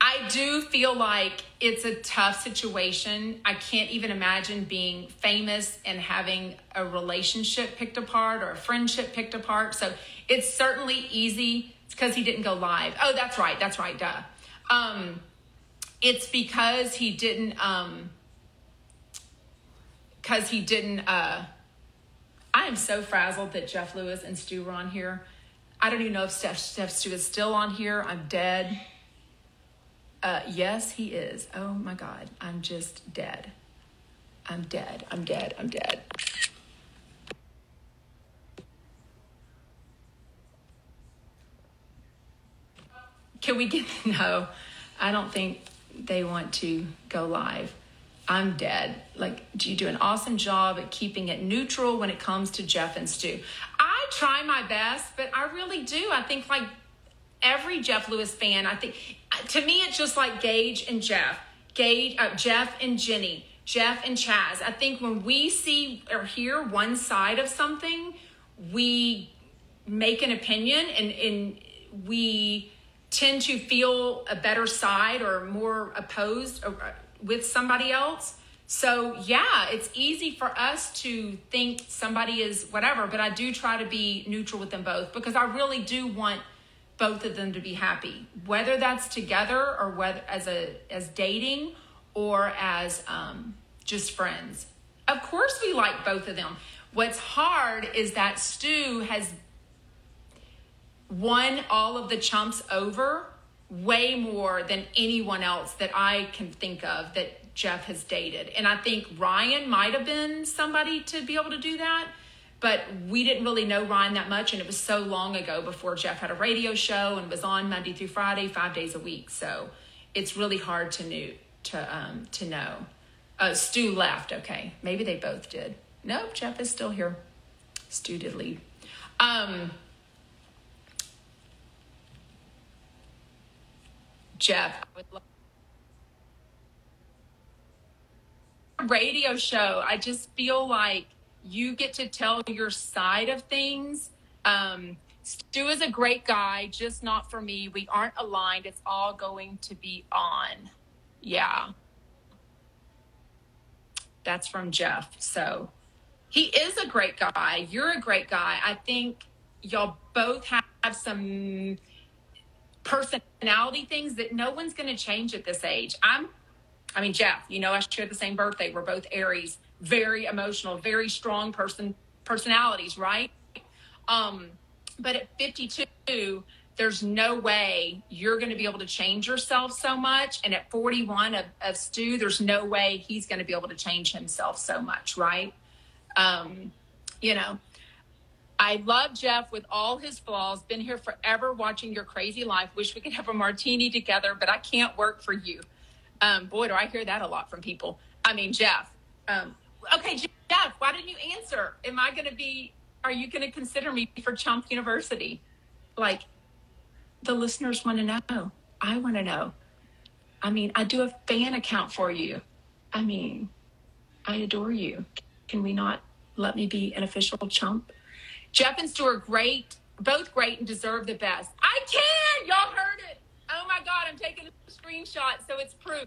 I do feel like it's a tough situation. I can't even imagine being famous and having a relationship picked apart or a friendship picked apart. So it's certainly easy. It's because he didn't go live. Oh, that's right. That's right. Duh. Um, it's because he didn't, um, because he didn't, uh, I am so frazzled that Jeff Lewis and Stu were on here. I don't even know if Steph, Steph Stu is still on here. I'm dead. Uh, yes, he is. Oh my God, I'm just dead. I'm dead. I'm dead. I'm dead. Can we get [laughs] no? I don't think they want to go live. I'm dead. Like, do you do an awesome job at keeping it neutral when it comes to Jeff and Stu. I try my best, but I really do. I think like every Jeff Lewis fan, I think, to me, it's just like Gage and Jeff, Gage, uh, Jeff and Jenny. Jeff and Chaz. I think when we see or hear one side of something, we make an opinion and, and we tend to feel a better side or more opposed uh, with somebody else. So, yeah, it's easy for us to think somebody is whatever, but I do try to be neutral with them both because I really do want both of them to be happy, whether that's together or whether as a as dating or as um, just friends. Of course, we like both of them. What's hard is that Stu has won all of the chumps over way more than anyone else that I can think of that Jeff has dated. And I think Ryan might have been somebody to be able to do that, but we didn't really know Ryan that much. And it was so long ago before Jeff had a radio show and was on Monday through Friday, five days a week. So it's really hard to know. To, um, to know. Uh, Stu left. Okay. Maybe they both did. Nope. Jeff is still here. Stu did leave. Um, Jeff. I would love radio show. I just feel like you get to tell your side of things. Um, Stu is a great guy, just not for me. We aren't aligned. It's all going to be on. Yeah. That's from Jeff. So he is a great guy. You're a great guy. I think y'all both have some personality things that no one's going to change at this age. I'm, I mean, Jeff, you know, I share the same birthday. We're both Aries, very emotional, very strong person personalities, right? Um, but at 52, there's no way you're going to be able to change yourself so much. And at 41 of, of Stu, there's no way he's going to be able to change himself so much, right? Um, you know, I love Jeff with all his flaws. Been here forever watching your crazy life. Wish we could have a martini together, but I can't work for you. Um, boy, do I hear that a lot from people. I mean, Jeff. Um, okay, Jeff, why didn't you answer? Am I going to be, are you going to consider me for Chump University? Like, the listeners want to know. I want to know. I mean, I do a fan account for you. I mean, I adore you. Can we not let me be an official chump? Jeff and Stu are great, both great and deserve the best. I can! Y'all heard it. Oh my God, I'm taking a screenshot so it's proof.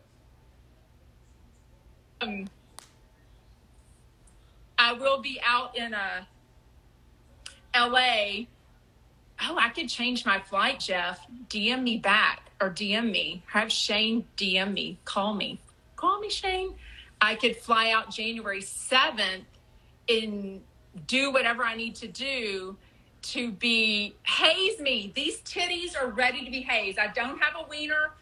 Um, I will be out in a uh, LA. Oh, I could change my flight, Jeff. DM me back or DM me. Have Shane DM me. Call me. Call me, Shane. I could fly out January 7th in do whatever I need to do to be haze me. These titties are ready to be hazed. I don't have a wiener,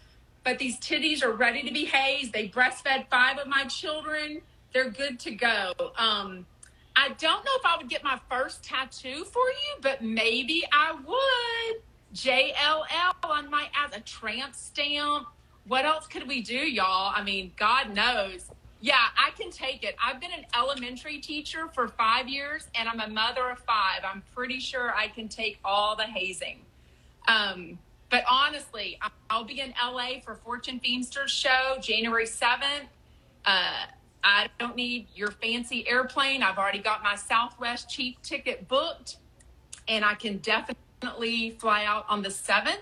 but these titties are ready to be hazed. They breastfed five of my children. They're good to go. Um, I don't know if I would get my first tattoo for you, but maybe I would. JLL on my as a tramp stamp. What else could we do, y'all? I mean, God knows. Yeah, I can take it. I've been an elementary teacher for five years and I'm a mother of five. I'm pretty sure I can take all the hazing. Um, but honestly, I'll be in LA for Fortune Feimster's show January 7th. Uh, I don't need your fancy airplane. I've already got my Southwest cheap ticket booked, and I can definitely fly out on the 7th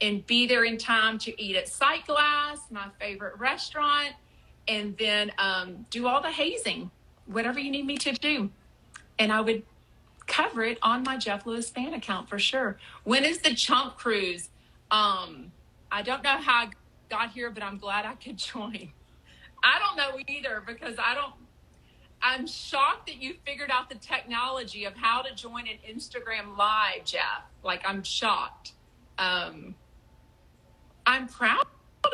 and be there in time to eat at Sightglass, my favorite restaurant and then um, do all the hazing, whatever you need me to do. And I would cover it on my Jeff Lewis fan account for sure. When is the Chump Cruise? Um, I don't know how I got here, but I'm glad I could [laughs] join. I don't know either because I don't. I'm shocked that you figured out the technology of how to join an Instagram live, Jeff. Like I'm shocked. Um, I'm proud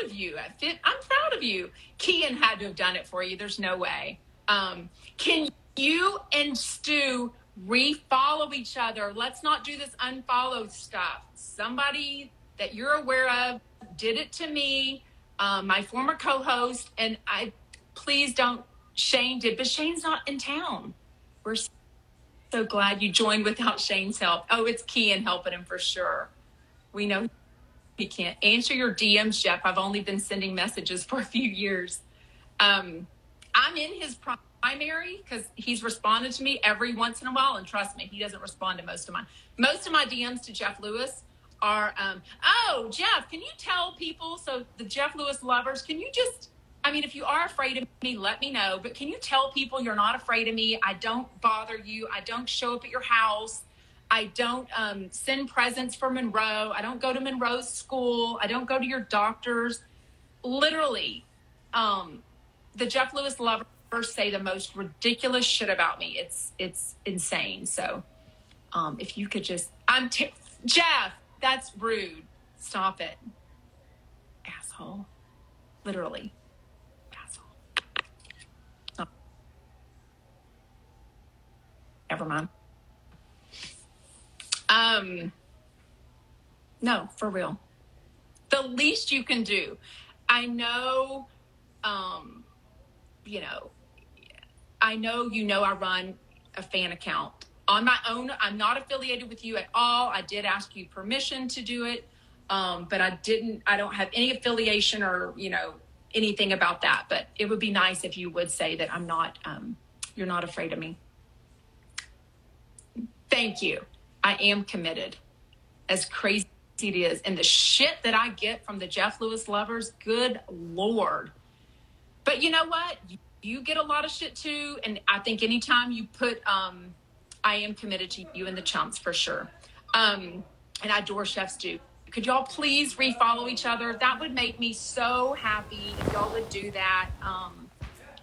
of you. I'm proud of you. Kian had to have done it for you. There's no way. Um, can you and Stu refollow each other? Let's not do this unfollow stuff. Somebody that you're aware of did it to me, um, my former co-host, and I. Please don't. Shane did, but Shane's not in town. We're so glad you joined without [laughs] Shane's help. Oh, it's Kian helping him for sure. We know he can't answer your DMs, Jeff. I've only been sending messages [laughs] for a few years. Um, I'm in his primary because he's responded to me every once in a while, and trust me, he doesn't respond to most of mine. Most of my DMs to Jeff Lewis are, um, "Oh, Jeff, can you tell people?" So the Jeff Lewis lovers, can you just I mean, if you are afraid of me, let me know. But can you tell people you're not afraid of me? I don't bother you. I don't show up at your house. I don't um, send presents for Monroe. I don't go to Monroe's school. I don't go to your doctors. Literally, um, the Jeff Lewis lovers say the most ridiculous shit about me. It's it's insane. So, um, if you could just, I'm t- Jeff. That's rude. Stop it, asshole. Literally. Asshole. Never mind. Um, no, for real. The least you can do. I know, um, you know, I know you know I run a fan account on my own. I'm not affiliated with you at all. I did ask you permission to do it, um, but I didn't. I don't have any affiliation or you know anything about that. But it would be nice if you would say that I'm not. Um, you're not afraid of me. Thank you. I am committed. As crazy as it is. And the shit that I get from the Jeff Lewis lovers, good Lord. But you know what? You get a lot of shit too. And I think anytime you put, um, I am committed to you and the chumps for sure. Um, and I adore Chef Stu. Could y'all please refollow each other? That would make me so happy if y'all would do that. Um,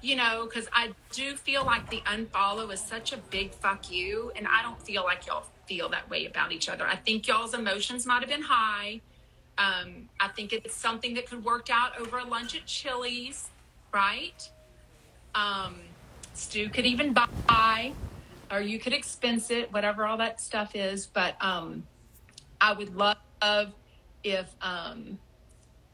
you know, because I do feel like the unfollow is such a big fuck you, and I don't feel like y'all feel that way about each other. I think y'all's emotions might have been high. Um, I think it's something that could work out over a lunch at Chili's, right? Um, Stu could even buy, or you could expense it, whatever all that stuff is. But um, I would love if um,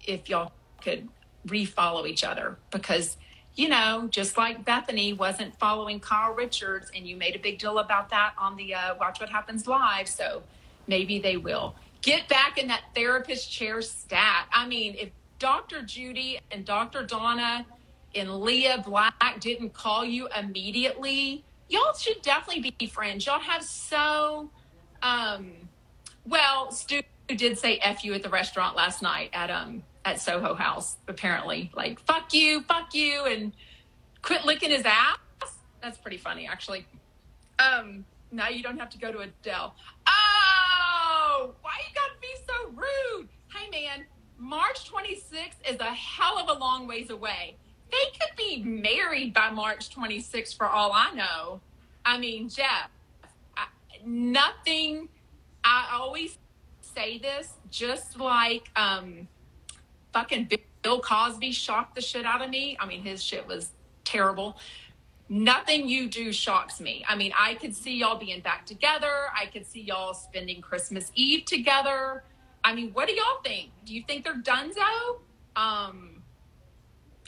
if y'all could refollow each other because you know, just like Bethenny wasn't following Kyle Richards, and you made a big deal about that on the uh, Watch What Happens Live. So maybe they will get back in that therapist chair stat. I mean, if Dr. Judy and Dr. Donna and Leah Black didn't call you immediately, y'all should definitely be friends. Y'all have so, um, well, Stu did say F you at the restaurant last night at, um, at Soho House, apparently. Like, fuck you, fuck you, and quit licking his ass. That's pretty funny, actually. Um, now you don't have to go to Adele. Oh, why you gotta be so rude? Hey, man, March 26th is a hell of a long ways away. They could be married by March 26th for all I know. I mean, Jeff, I, nothing, I always say this, just like, um, fucking Bill Cosby shocked the shit out of me. I mean, his shit was terrible. Nothing you do shocks me. I mean, I could see y'all being back together. I could see y'all spending Christmas Eve together. I mean, what do y'all think? Do you think they're donezo? Um,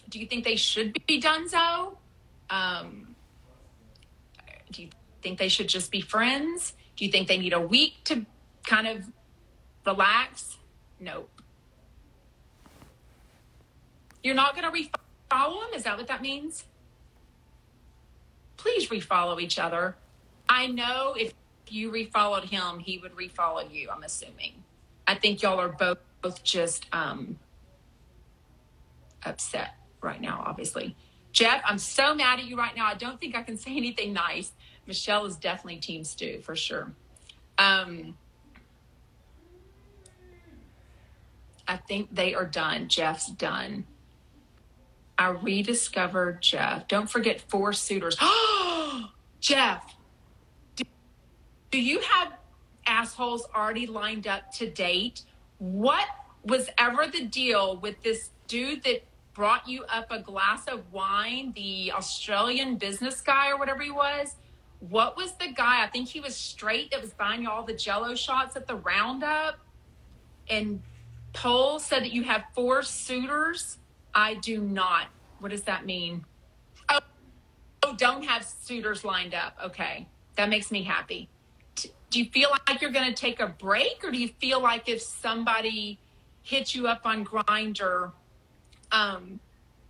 do you think they should be donezo? Um, do you think they should just be friends? Do you think they need a week to kind of relax? Nope. You're not going to refollow him? Is that what that means? Please refollow each other. I know if you refollowed him, he would refollow you, I'm assuming. I think y'all are both, both just um, upset right now, obviously. Jeff, I'm so mad at you right now. I don't think I can say anything nice. Michelle is definitely Team Stu for sure. Um, I think they are done. Jeff's done. I rediscovered Jeff. Don't forget four suitors. [gasps] Jeff, do, do you have assholes already lined up to date? What was ever the deal with this dude that brought you up a glass of wine, the Australian business guy or whatever he was? What was the guy? I think he was straight that was buying you all the jello shots at the roundup. And Paul said that you have four suitors. I do not. What does that mean? Oh, oh don't have suitors lined up. Okay. That makes me happy. Do you feel like you're going to take a break or do you feel like if somebody hits you up on Grindr, um,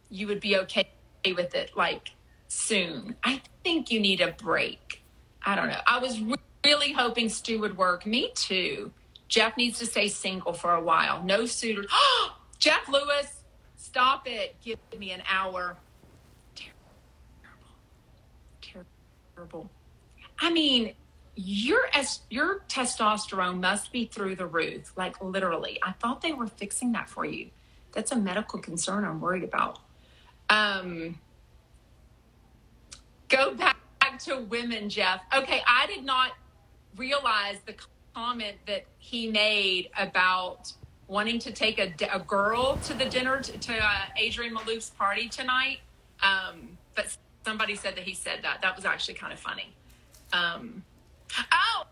you would be okay with it like soon. I think you need a break. I don't know. I was re- really hoping Stu would work. Me too. Jeff needs to stay single for a while. No suitors. [gasps] Jeff Lewis, stop it. Give me an hour. Terrible. Terrible. I mean, your your testosterone must be through the roof, like literally. I thought they were fixing that for you. That's a medical concern I'm worried about. Um, go back to women, Jeff. Okay, I did not realize the comment that he made about wanting to take a, a girl to the dinner to, to uh, Adrienne Maloof's party tonight. Um, but somebody said that he said that. That was actually kind of funny. Um, oh,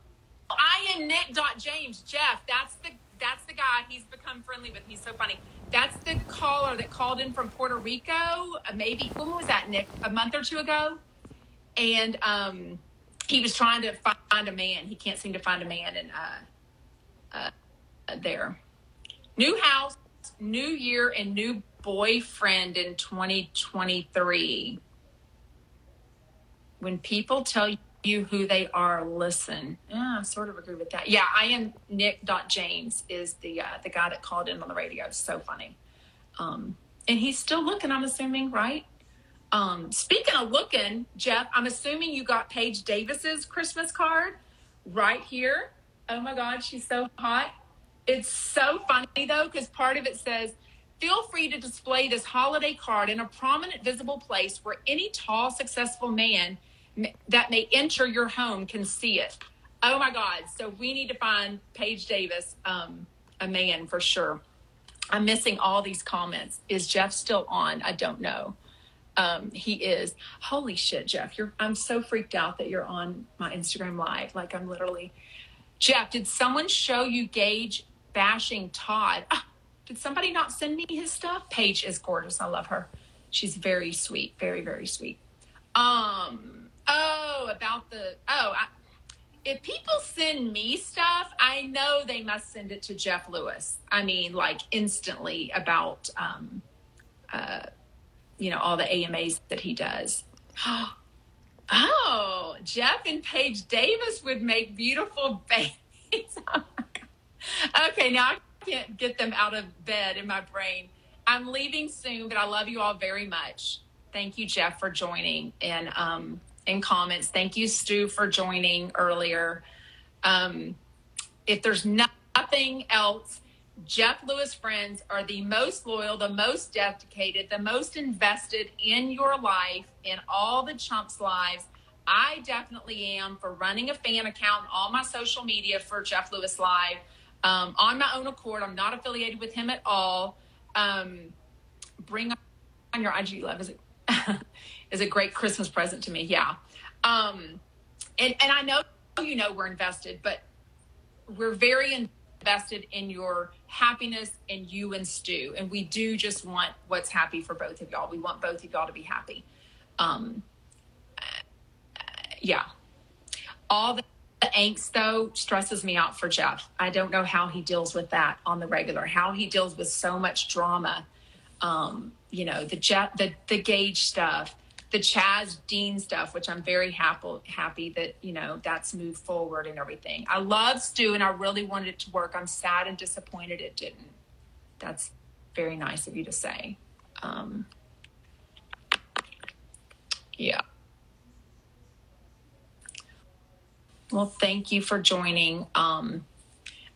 I am Nick. James Jeff. That's the that's the guy. He's become friendly with. He's so funny. That's the caller that called in from Puerto Rico. Uh, maybe when was that, Nick? A month or two ago, and um, he was trying to find a man. He can't seem to find a man, and uh, uh, there. New house, new year, and new boyfriend in 2023. When people tell you who they are, listen. Yeah, I sort of agree with that. Yeah, I am Nick. James is the uh, the guy that called in on the radio. It's So funny. Um, and he's still looking, I'm assuming, right? Um, speaking of looking, Jeff, I'm assuming you got Paige Davis's Christmas card right here. Oh my God, she's so hot. It's so funny though, because part of it says, Feel free to display this holiday card in a prominent, visible place where any tall, successful man that may enter your home can see it. Oh my God. So we need to find Paige Davis, um, a man for sure. I'm missing all these comments. Is Jeff still on? I don't know. Um, he is. Holy shit, Jeff. You're I'm so freaked out that you're on my Instagram live. Like I'm literally Jeff, did someone show you Gage bashing Todd? Ah, did somebody not send me his stuff? Paige is gorgeous. I love her. She's very sweet. Very, very sweet. Um Oh, about the oh, I, if people send me stuff, I know they must send it to Jeff Lewis. I mean, like instantly about um, uh, you know, all the AMAs that he does. [gasps] Oh, Jeff and Paige Davis would make beautiful [laughs] babies. okay, now I can't get them out of bed in my brain. I'm leaving soon, but I love you all very much. Thank you, Jeff, for joining. And um, in comments. Thank you, Stu, for joining earlier. Um, if there's nothing else, Jeff Lewis friends are the most loyal, the most dedicated, the most invested in your life, in all the chumps' lives. I definitely am for running a fan account on all my social media for Jeff Lewis Live um, on my own accord. I'm not affiliated with him at all. Um, bring on your IG love. Is it [laughs] is a great Christmas present to me. Yeah. Um, and, and I know you know we're invested, but we're very invested in your happiness and you and Stu. And we do just want what's happy for both of y'all. We want both of y'all to be happy. Um, yeah. All the angst though stresses me out for Jeff. I don't know how he deals with that on the regular, how he deals with so much drama. Um, you know, the jet, the, the Gage stuff, the Chaz Dean stuff, which I'm very happy happy that you know that's moved forward and everything. I love Stu, and I really wanted it to work. I'm sad and disappointed it didn't. That's very nice of you to say. Um, yeah. Well, thank you for joining. Um,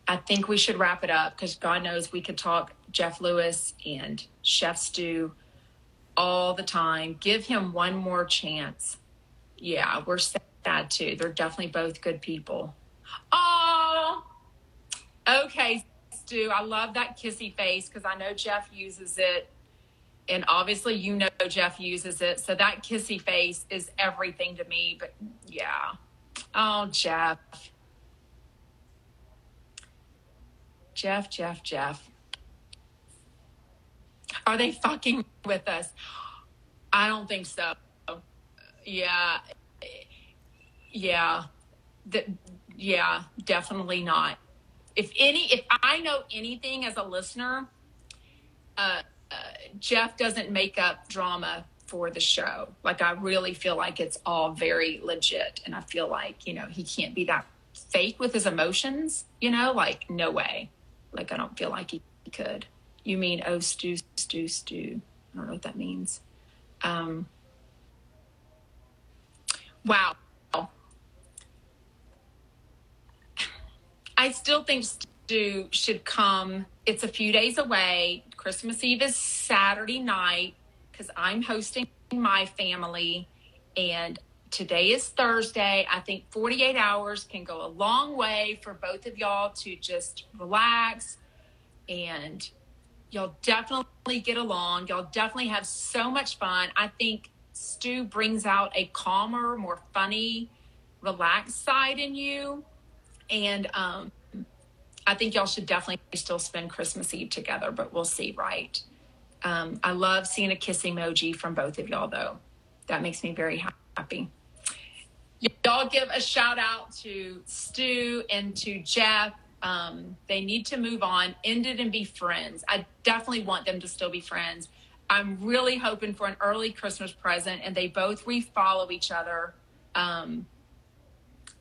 I think we should wrap it up because God knows we could talk Jeff Lewis and Chef Stu all the time. Give him one more chance. Yeah, we're sad too. They're definitely both good people. Oh, okay, Stu. I love that kissy face because I know Jeff uses it. And obviously, you know Jeff uses it. So that kissy face is everything to me. But yeah. Oh, Jeff. Jeff, Jeff, Jeff. Are they fucking with us? I don't think so. Yeah. Yeah. The, yeah, definitely not. If any, if I know anything as a listener, uh, uh, Jeff doesn't make up drama for the show. Like I really feel like it's all very legit, and I feel like you know he can't be that fake with his emotions. You know, like no way. Like I don't feel like he could. You mean oh Stu Stu Stu? I don't know what that means. Um, wow. I still think Stu should come. It's a few days away. Christmas Eve is Saturday night because I'm hosting my family, and today is Thursday. I think 48 hours can go a long way for both of y'all to just relax and y'all definitely get along. Y'all definitely have so much fun. I think Stu brings out a calmer, more funny, relaxed side in you. And um, I think y'all should definitely still spend Christmas Eve together, but we'll see, right? Um, I love seeing a kiss emoji from both of y'all, though. That makes me very happy. Y'all give a shout out to Stu and to Jeff. Um, they need to move on, end it, and be friends. I definitely want them to still be friends. I'm really hoping for an early Christmas present, and they both refollow each other. Um,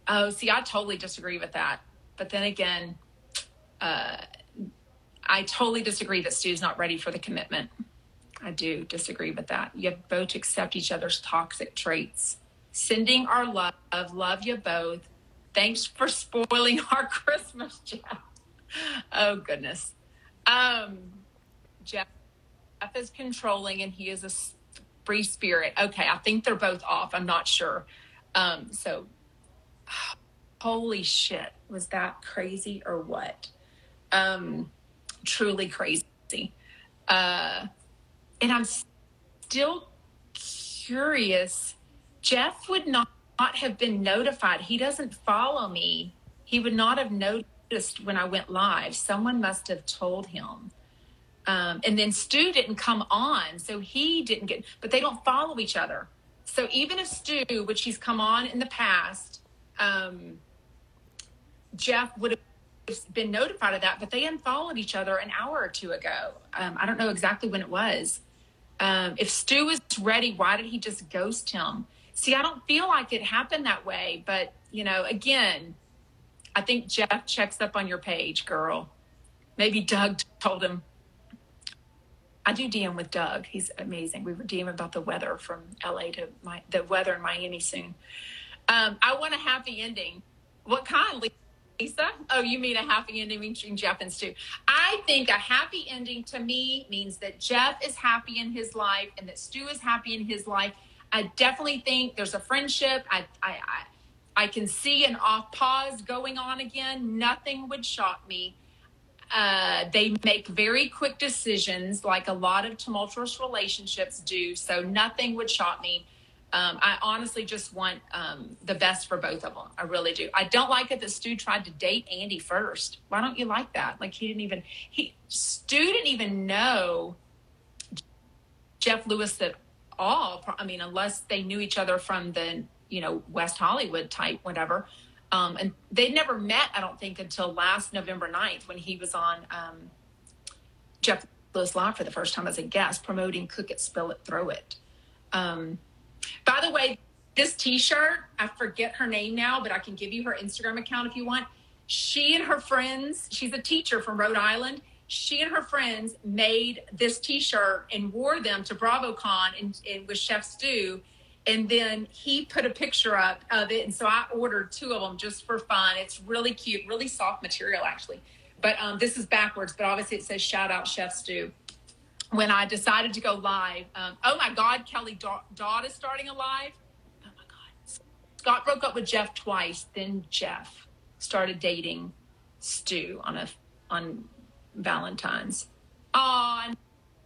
oh, see, I totally disagree with that. But then again, uh, I totally disagree that Stu's not ready for the commitment. I do disagree with that. You have both accept each other's toxic traits. Sending our love, love you both. Thanks for spoiling our [laughs] Christmas, Jeff. Oh goodness. Um, Jeff, Jeff is controlling and he is a free spirit. Okay, I think they're both off. I'm not sure. Um, so, [sighs] holy shit, was that crazy or what? Um, truly crazy. Uh, and I'm still curious. Jeff would not, not have been notified. He doesn't follow me. He would not have noticed when I went live. Someone must have told him. Um, and then Stu didn't come on, so he didn't get, but they don't follow each other. So even if Stu, which he's come on in the past, um, Jeff would have been notified of that, but they unfollowed each other an hour or two ago. Um, I don't know exactly when it was. Um, if Stu was ready, why did he just ghost him? See, I don't feel like it happened that way, but you know, again, I think Jeff checks up on your page, girl. Maybe Doug told him. I do DM with Doug. He's amazing. We were DM about the weather from LA to my the weather in Miami soon. Um, I want a happy ending. What kind? Lisa? Oh, you mean a happy ending between Jeff and Stu? I think a happy ending to me means that Jeff is happy in his life and that Stu is happy in his life. I definitely think there's a friendship. I, I, I, I can see an off pause going on again. Nothing would shock me. Uh, they make very quick decisions, like a lot of tumultuous relationships do. So nothing would shock me. Um, I honestly just want um, the best for both of them. I really do. I don't like it that Stu tried to date Andy first. Why don't you like that? Like he didn't even he Stu didn't even know Jeff Lewis at all. I mean, unless they knew each other from the you know West Hollywood type, whatever. Um, and they'd never met, I don't think, until last November 9th when he was on um, Jeff Lewis Live for the first time as a guest, promoting Cook It, Spill It, Throw It. Um, by the way, this t-shirt, I forget her name now, but I can give you her Instagram account if you want. She and her friends, she's a teacher from Rhode Island. She and her friends made this t-shirt and wore them to BravoCon and, and with Chef Stu. And then he put a picture up of it. And so I ordered two of them just for fun. It's really cute, really soft material actually. But um, this is backwards, but obviously it says shout out Chef Stu when I decided to go live. Um, oh my God, Kelly Dodd is starting a live. Oh my God. Scott broke up with Jeff twice. Then Jeff started dating Stu on a on Valentine's. Oh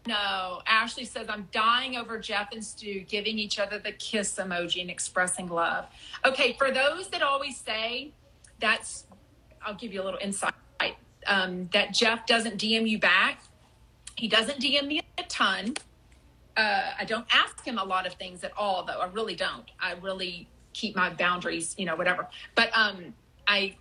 no. Ashley says I'm dying over Jeff and Stu giving each other the kiss emoji and expressing love. Okay, for those that always say that's I'll give you a little insight. Um, that Jeff doesn't DM you back he doesn't DM me a ton. Uh, I don't ask him a lot of things at all, though. I really don't. I really keep my boundaries, you know, whatever. But um, I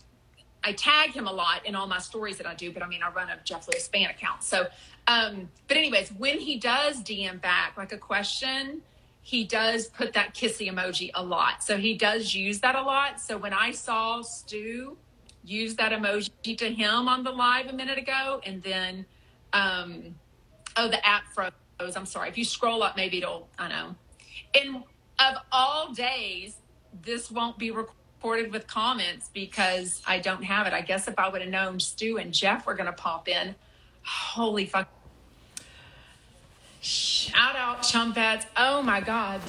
I tag him a lot in all my stories that I do. But I mean, I run a Jeff Lewis fan account. So, um, but anyways, when he does DM back like a question, he does put that kissy emoji a lot. So he does use that a lot. So when I saw Stu use that emoji to him on the live a minute ago, and then, um, oh, the app froze. I'm sorry. If you scroll up, maybe it'll, I know. And of all days, this won't be recorded with comments because I don't have it. I guess if I would have known Stu and Jeff were going to pop in, holy fuck. Shout out Chumpets. Oh my God.